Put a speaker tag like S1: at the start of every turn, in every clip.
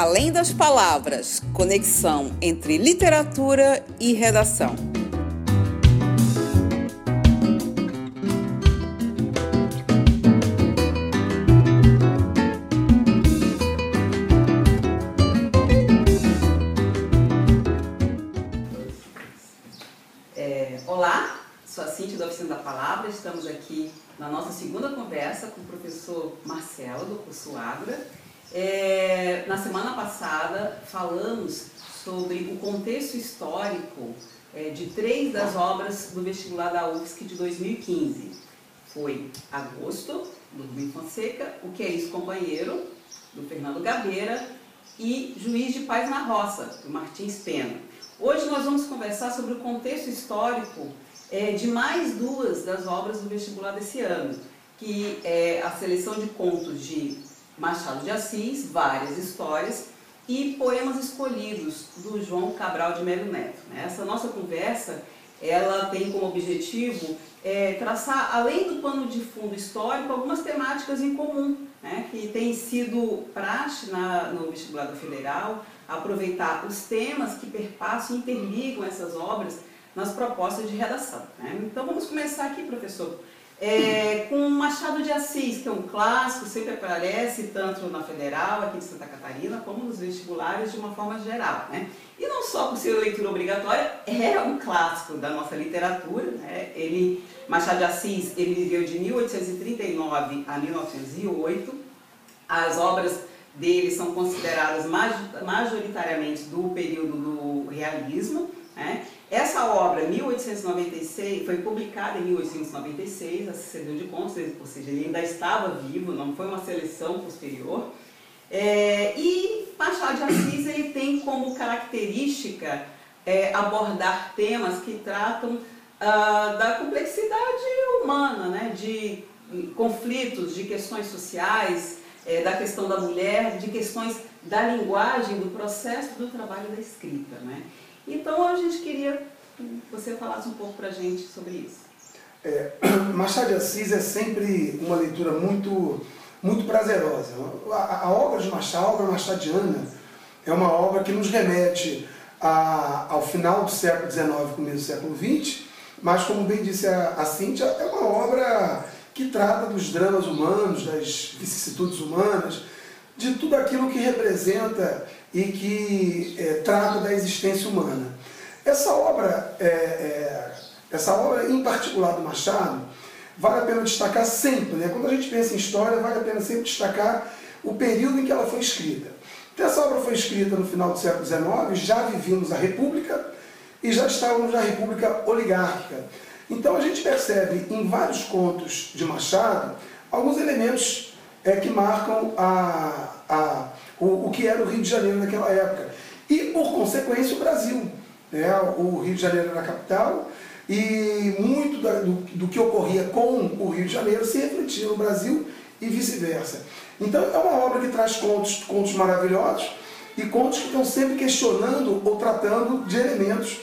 S1: Além das palavras, conexão entre literatura e redação.
S2: É, olá, sou a Cintia da Oficina da Palavra. Estamos aqui na nossa segunda conversa com o professor Marcelo, do curso Agra. É, na semana passada falamos sobre o contexto histórico é, de três das obras do vestibular da UFSC de 2015. Foi Agosto, do Rubem Fonseca, O Que É Isso, Companheiro, do Fernando Gabeira, e Juiz de Paz na Roça, do Martins Pena. Hoje nós vamos conversar sobre o contexto histórico é, de mais duas das obras do vestibular desse ano, que é a seleção de contos de Machado de Assis, várias histórias, e poemas escolhidos do João Cabral de Melo Neto. Né? Essa nossa conversa, ela tem como objetivo é, traçar, além do pano de fundo histórico, algumas temáticas em comum, né? que tem sido praxe na, no vestibular do Federal, aproveitar os temas que perpassam e interligam essas obras nas propostas de redação. Né? Então vamos começar aqui, professor, é, com Machado de Assis, que é um clássico, sempre aparece tanto na Federal, aqui de Santa Catarina, como nos vestibulares de uma forma geral. Né? E não só por ser leitura obrigatória, é um clássico da nossa literatura. Né? Ele, Machado de Assis ele viveu de 1839 a 1908. As obras dele são consideradas majoritariamente do período do realismo. Né? Essa obra, 1896, foi publicada em 1896, a Certidão de Contos, ou seja, ele ainda estava vivo, não foi uma seleção posterior. É, e Machado de Assis ele tem como característica é, abordar temas que tratam ah, da complexidade humana, né, de conflitos, de questões sociais, é, da questão da mulher, de questões da linguagem, do processo do trabalho da escrita. Né? Então a gente queria que você falasse um pouco para a gente sobre isso.
S3: É, Machado de Assis é sempre uma leitura muito, muito prazerosa. A, a obra de Machado, a obra machadiana, é uma obra que nos remete a, ao final do século XIX, começo do século XX, mas como bem disse a, a Cíntia, é uma obra que trata dos dramas humanos, das vicissitudes humanas, de tudo aquilo que representa e que é, trata da existência humana. Essa obra, é, é, essa obra em particular do Machado, vale a pena destacar sempre, né? quando a gente pensa em história, vale a pena sempre destacar o período em que ela foi escrita. Então, essa obra foi escrita no final do século XIX, já vivíamos a República e já estávamos na República Oligárquica. Então a gente percebe em vários contos de Machado alguns elementos é, que marcam a, a, o, o que era o Rio de Janeiro naquela época. E, por consequência, o Brasil. Né? O Rio de Janeiro era a capital e muito do, do que ocorria com o Rio de Janeiro se refletia no Brasil e vice-versa. Então, é uma obra que traz contos, contos maravilhosos e contos que estão sempre questionando ou tratando de elementos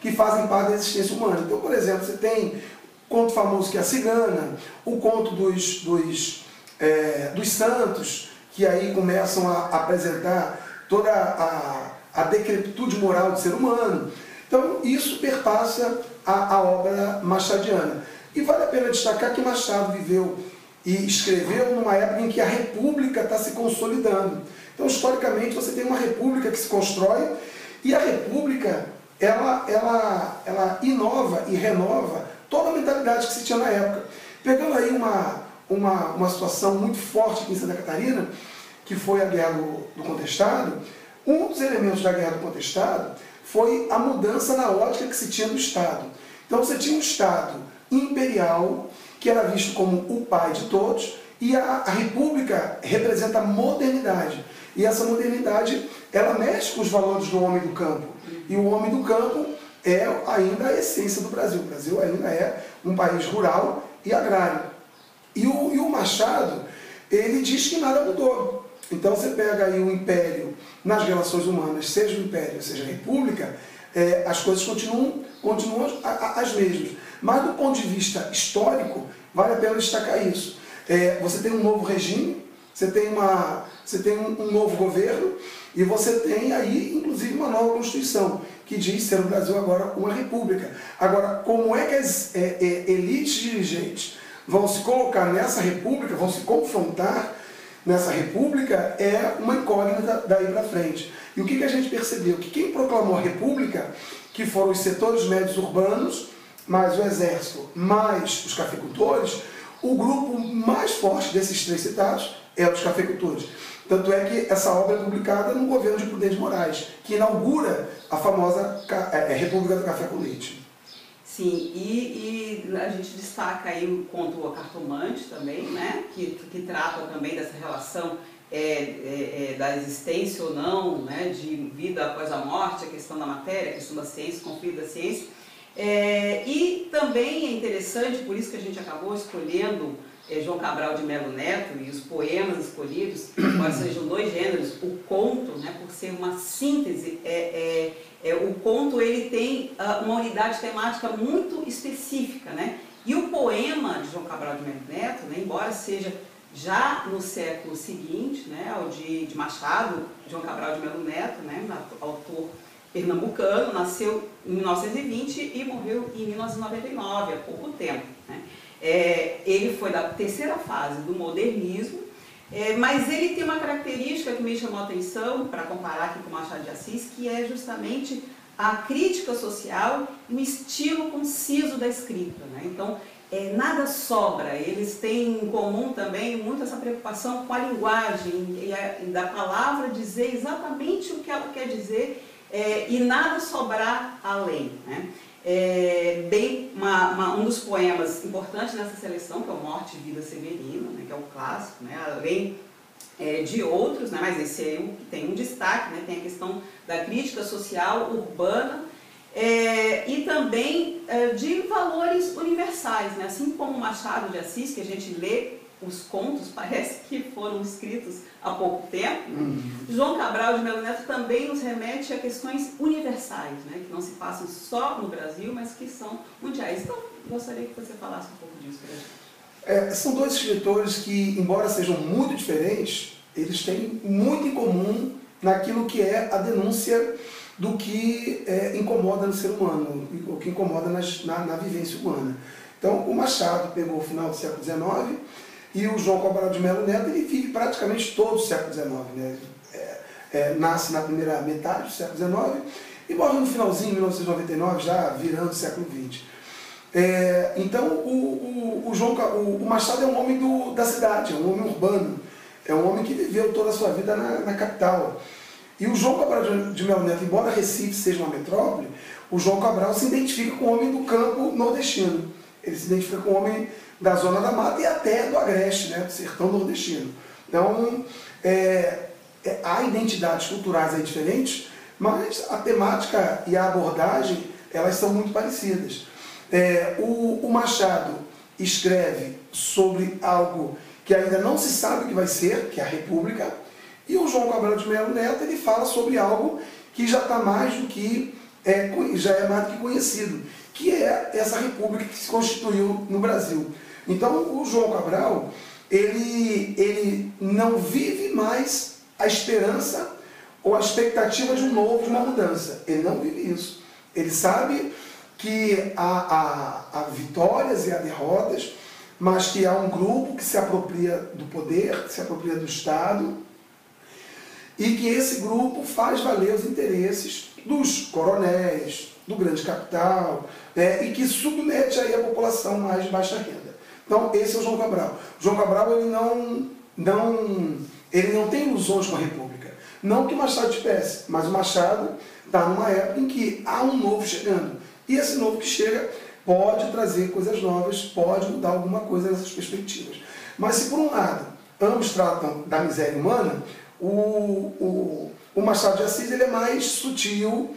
S3: que fazem parte da existência humana. Então, por exemplo, você tem o conto famoso que é a cigana, o conto dos, dos, é, dos santos, que aí começam a apresentar toda a, a decrepitude moral do ser humano. Então, isso perpassa a, a obra machadiana. E vale a pena destacar que Machado viveu e escreveu numa época em que a república está se consolidando. Então, historicamente, você tem uma república que se constrói e a república ela, ela, ela inova e renova toda a mentalidade que se tinha na época. Pegando aí uma, uma, uma situação muito forte aqui em Santa Catarina, que foi a Guerra do, do Contestado, um dos elementos da Guerra do Contestado foi a mudança na ótica que se tinha do Estado. Então você tinha um Estado imperial, que era visto como o pai de todos, e a, a República representa a modernidade. E essa modernidade, ela mexe com os valores do homem do campo. E o homem do campo é ainda a essência do Brasil. O Brasil ainda é um país rural e agrário. E o, e o Machado, ele diz que nada mudou. Então você pega aí o império nas relações humanas, seja o império, seja a república, é, as coisas continuam, continuam as mesmas. Mas do ponto de vista histórico, vale a pena destacar isso. É, você tem um novo regime, você tem, uma, você tem um, um novo governo e você tem aí, inclusive, uma nova Constituição, que diz ser o Brasil agora uma república. Agora, como é que as é, é, elites dirigentes vão se colocar nessa república, vão se confrontar nessa república, é uma incógnita daí para frente. E o que, que a gente percebeu? Que quem proclamou a república, que foram os setores médios urbanos, mais o exército, mais os cafeicultores, o grupo mais forte desses três citados é os cafeicultores. Tanto é que essa obra é publicada no governo de Prudente Moraes, que inaugura a famosa é, é, República do Café com Leite.
S2: Sim, e, e, a gente destaca aí o conto A Cartomante também, né? que, que trata também dessa relação é, é, é, da existência ou não, né? de vida após a morte, a questão da matéria, a questão da ciência, o conflito da ciência. É, e também é interessante, por isso que a gente acabou escolhendo é, João Cabral de Melo Neto e os poemas escolhidos, embora sejam dois gêneros, o conto, né, por ser uma síntese, é, é, é o conto ele tem uma unidade temática muito específica, né? E o poema de João Cabral de Melo Neto, né, embora seja já no século seguinte, né, o de, de Machado, João Cabral de Melo Neto, né, autor pernambucano, nasceu em 1920 e morreu em 1999, há pouco tempo. Né? É, ele foi da terceira fase do modernismo, é, mas ele tem uma característica que me chamou a atenção, para comparar aqui com Machado de Assis, que é justamente a crítica social e o estilo conciso da escrita. Né? Então, é, nada sobra, eles têm em comum também muito essa preocupação com a linguagem e, a, e da palavra dizer exatamente o que ela quer dizer é, e nada sobrar além. Né? É, bem, uma, uma, um dos poemas importantes nessa seleção, que é o Morte e Vida Severina, né, que é o clássico, né, além é, de outros, né, mas esse aí tem um destaque, né, tem a questão da crítica social urbana é, e também é, de valores universais, né, assim como Machado de Assis, que a gente lê os contos parece que foram escritos há pouco tempo. Uhum. João Cabral de Melo Neto também nos remete a questões universais, né, que não se passam só no Brasil, mas que são mundiais. Então, gostaria que você falasse um pouco disso para a gente.
S3: É, são dois escritores que, embora sejam muito diferentes, eles têm muito em comum naquilo que é a denúncia do que é, incomoda no ser humano, o que incomoda nas, na, na vivência humana. Então, o Machado pegou o final do século XIX e o João Cabral de Melo Neto ele vive praticamente todo o século XIX. Né? É, é, nasce na primeira metade do século XIX e morre no finalzinho, 1999, já virando o século XX. É, então, o, o, o, João, o, o, Machado é um homem do, da cidade, é um homem urbano, é um homem que viveu toda a sua vida na, na capital. E o João Cabral de, de Melo Neto, embora Recife seja uma metrópole, o João Cabral se identifica com o homem do campo nordestino. Ele se identifica com o homem da Zona da Mata e até do Agreste, né, do sertão nordestino. Então, é, é, há identidades culturais aí diferentes, mas a temática e a abordagem, elas são muito parecidas. É, o, o, Machado escreve sobre algo que ainda não se sabe o que vai ser, que é a República, e o João Cabral de Melo Neto ele fala sobre algo que já está mais do que é, já é mais do que conhecido, que é essa república que se constituiu no Brasil. Então, o João Cabral, ele, ele não vive mais a esperança ou a expectativa de um novo, de uma mudança. Ele não vive isso. Ele sabe que há, há, há vitórias e há derrotas, mas que há um grupo que se apropria do poder, que se apropria do Estado, e que esse grupo faz valer os interesses dos coronéis, do grande capital, né, e que submete aí a população mais de baixa renda. Então, esse é o João Cabral. O João Cabral ele não, não, ele não tem ilusões com a República. Não que o Machado tivesse, mas o Machado está numa época em que há um novo chegando. E esse novo que chega pode trazer coisas novas, pode mudar alguma coisa nessas perspectivas. Mas se por um lado ambos tratam da miséria humana, o, o, o Machado de Assis ele é mais sutil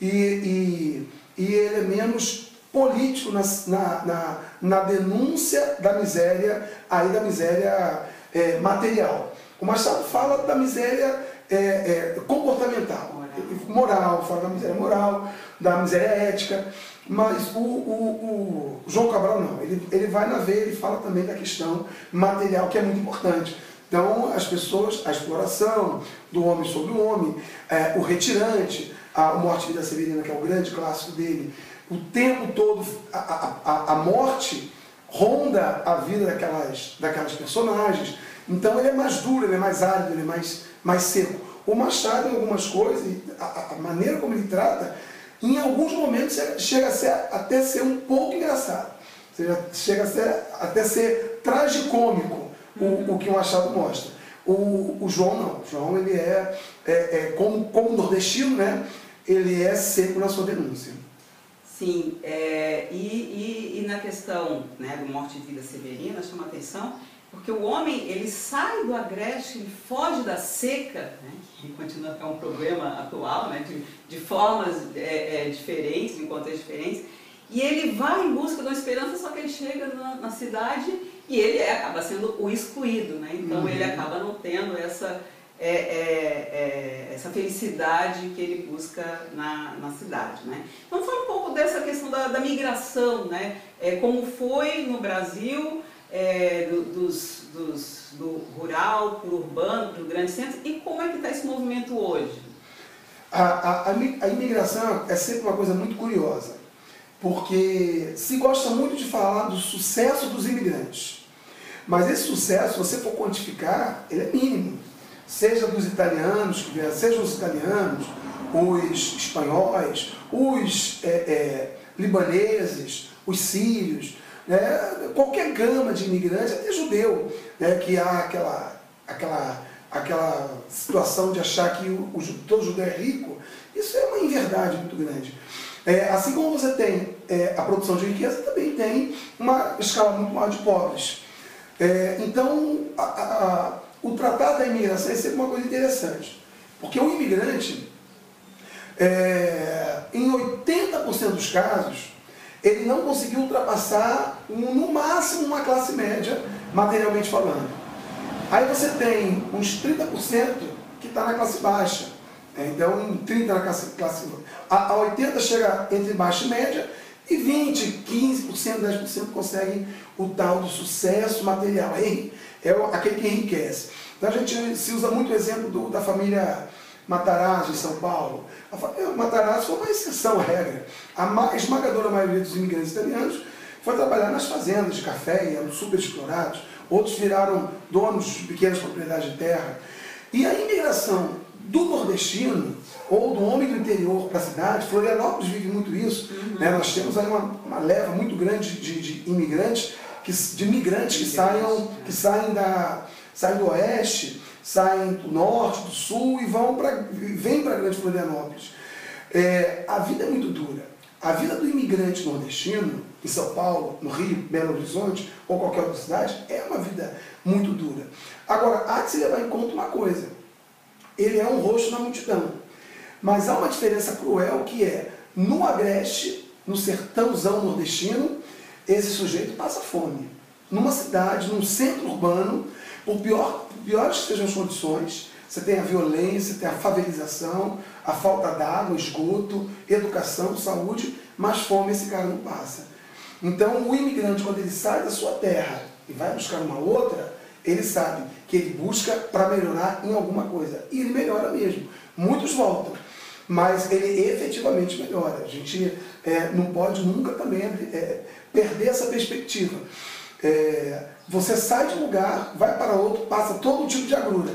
S3: e, e, e ele é menos político na, na, na, na denúncia da miséria, aí da miséria é, material. O Machado fala da miséria é, é, comportamental, moral, fala da miséria moral, da miséria ética, mas o, o, o João Cabral não, ele, ele vai na veia, ele fala também da questão material, que é muito importante. Então, as pessoas, a exploração do homem sobre o homem, é, o retirante, a Morte Vida Severina, que é o grande clássico dele, o tempo todo, a, a, a morte ronda a vida daquelas, daquelas personagens. Então, ele é mais duro, ele é mais árido, ele é mais, mais seco. O Machado, em algumas coisas, a, a maneira como ele trata, em alguns momentos chega a ser, até ser um pouco engraçado. Chega a ser, até ser tragicômico o, o que o Machado mostra. O, o João não. O João ele é, é, é, como, como nordestino, né? ele é seco na sua denúncia.
S2: Sim, é, e, e, e, na questão né, do morte e vida severina, chama atenção, porque o homem ele sai do agreste, ele foge da seca, né, que continua a é um problema atual, né, de, de formas é, é, diferentes, em contextos diferentes, e ele vai em busca de uma esperança, só que ele chega na, na cidade e ele é, acaba sendo o excluído, né? então uhum. ele acaba não tendo essa, é, é, é, essa felicidade que ele busca na, na cidade. Né? Então fala um pouco dessa questão da, da migração, né? É, como foi no Brasil, é, do, dos, dos, do rural para o urbano, para o grande centro, e como é que está esse movimento hoje?
S3: A, a, a imigração é sempre uma coisa muito curiosa, porque se gosta muito de falar do sucesso dos imigrantes. Mas esse sucesso, se você for quantificar, ele é mínimo. Seja dos italianos seja os italianos, os espanhóis, os é, é, libaneses, os sírios, né? qualquer gama de imigrantes, até judeu, né? que há aquela, aquela, aquela situação de achar que o, o, todo judeu é rico, isso é uma inverdade muito grande. É, assim como você tem é, a produção de riqueza, também tem uma escala muito maior de pobres. É, então, a, a, o tratado da imigração é sempre uma coisa interessante, porque o imigrante, é, em 80% dos casos, ele não conseguiu ultrapassar, no máximo, uma classe média, materialmente falando. Aí você tem uns 30% que está na classe baixa. É, então, 30% na classe, classe a, a 80% chega entre baixa e média, e 20%, 15%, 10% conseguem o tal do sucesso material. É, é aquele que enriquece. Então a gente se usa muito o exemplo do, da família Matarazzo em São Paulo. Matarazzo foi uma exceção à regra. A esmagadora maioria dos imigrantes italianos foi trabalhar nas fazendas de café e eram super explorados. Outros viraram donos de pequenas propriedades de terra. E a imigração do nordestino ou do homem do interior para a cidade, Florianópolis vive muito isso. Uhum. Né? Nós temos aí uma, uma leva muito grande de, de imigrantes, que, de migrantes que, saiam, que saem, da, saem do oeste, saem do norte, do sul e vão para vêm para Grande Florianópolis. É, a vida é muito dura. A vida do imigrante nordestino, em São Paulo, no Rio, Belo Horizonte ou qualquer outra cidade, é uma vida muito dura. Agora, há que se levar em conta uma coisa: ele é um rosto na multidão. Mas há uma diferença cruel que é, no Agreste, no sertãozão nordestino, esse sujeito passa fome. Numa cidade, num centro urbano, por, pior, piores que sejam as condições, você tem a violência, tem a favelização, a falta d'água, esgoto, educação, saúde, mas fome esse cara não passa. Então o imigrante, quando ele sai da sua terra e vai buscar uma outra, ele sabe que ele busca para melhorar em alguma coisa. E ele melhora mesmo. Muitos voltam mas ele efetivamente melhora. A gente é, não pode nunca também é, perder essa perspectiva. É, você sai de um lugar, vai para outro, passa todo tipo de agrura.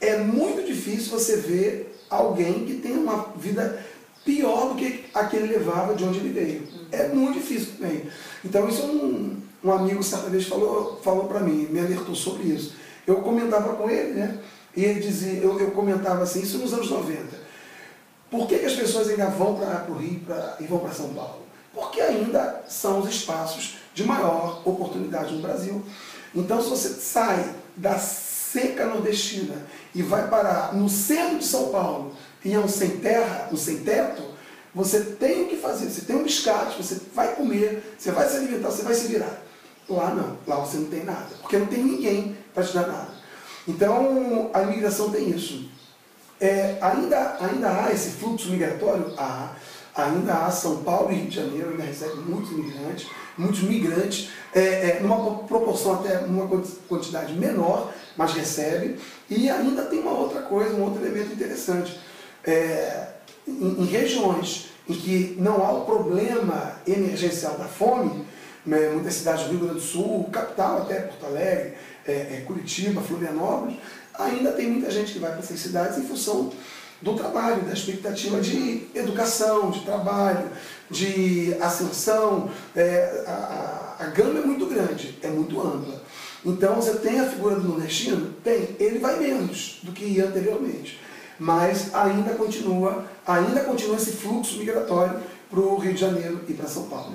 S3: É muito difícil você ver alguém que tem uma vida pior do que a que ele levava de onde ele veio. É muito difícil também. Então isso um, um amigo certa vez falou, falou para mim, me alertou sobre isso. Eu comentava com ele, né? E ele dizia, eu, eu comentava assim, isso nos anos 90. Por que, que as pessoas ainda vão para o Rio pra, e vão para São Paulo? Porque ainda são os espaços de maior oportunidade no Brasil. Então, se você sai da seca nordestina e vai parar no centro de São Paulo, e é um sem terra, um sem teto, você tem o que fazer. Você tem um biscate, você vai comer, você vai se alimentar, você vai se virar. Lá não, lá você não tem nada, porque não tem ninguém para te dar nada. Então, a imigração tem isso. É, ainda, ainda há esse fluxo migratório? Há. Ainda há São Paulo e Rio de Janeiro, ainda recebe muitos imigrantes, muitos migrantes, é, é, numa proporção até uma quantidade menor, mas recebe. E ainda tem uma outra coisa, um outro elemento interessante. É, em, em, regiões em que não há o problema emergencial da fome, né, muitas cidades do Rio Grande do Sul, capital até, Porto Alegre, é, é, Curitiba, Florianópolis, ainda tem muita gente que vai para essas cidades em função do trabalho, da expectativa de educação, de trabalho, de ascensão. É, a, a, a gama é muito grande, é muito ampla. Então você tem a figura do nordestino? Tem. Ele vai menos do que ia anteriormente. Mas ainda continua, ainda continua esse fluxo migratório para o Rio de Janeiro e para São Paulo.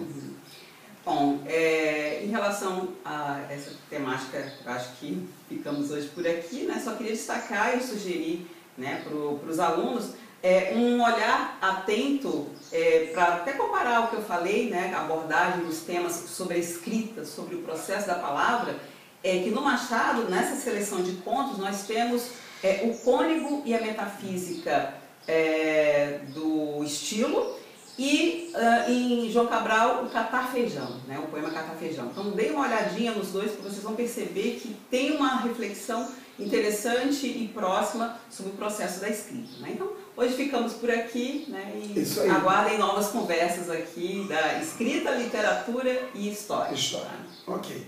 S2: Bom, é, em relação a essa temática, acho que ficamos hoje por aqui, né? Só queria destacar e sugerir né, para os alunos é, um olhar atento é, para até comparar o que eu falei, né, a abordagem dos temas sobre a escrita, sobre o processo da palavra, é que no Machado, nessa seleção de contos, nós temos é, o cônigo e a metafísica é, do estilo, e uh, em João Cabral, o Catar Feijão, né, o poema Catar Feijão. Então, dê uma olhadinha nos dois, porque vocês vão perceber que tem uma reflexão interessante e próxima sobre o processo da escrita. Né? Então, hoje ficamos por aqui né, e aguardem novas conversas aqui da escrita, literatura e história.
S3: História,
S2: tá?
S3: ok.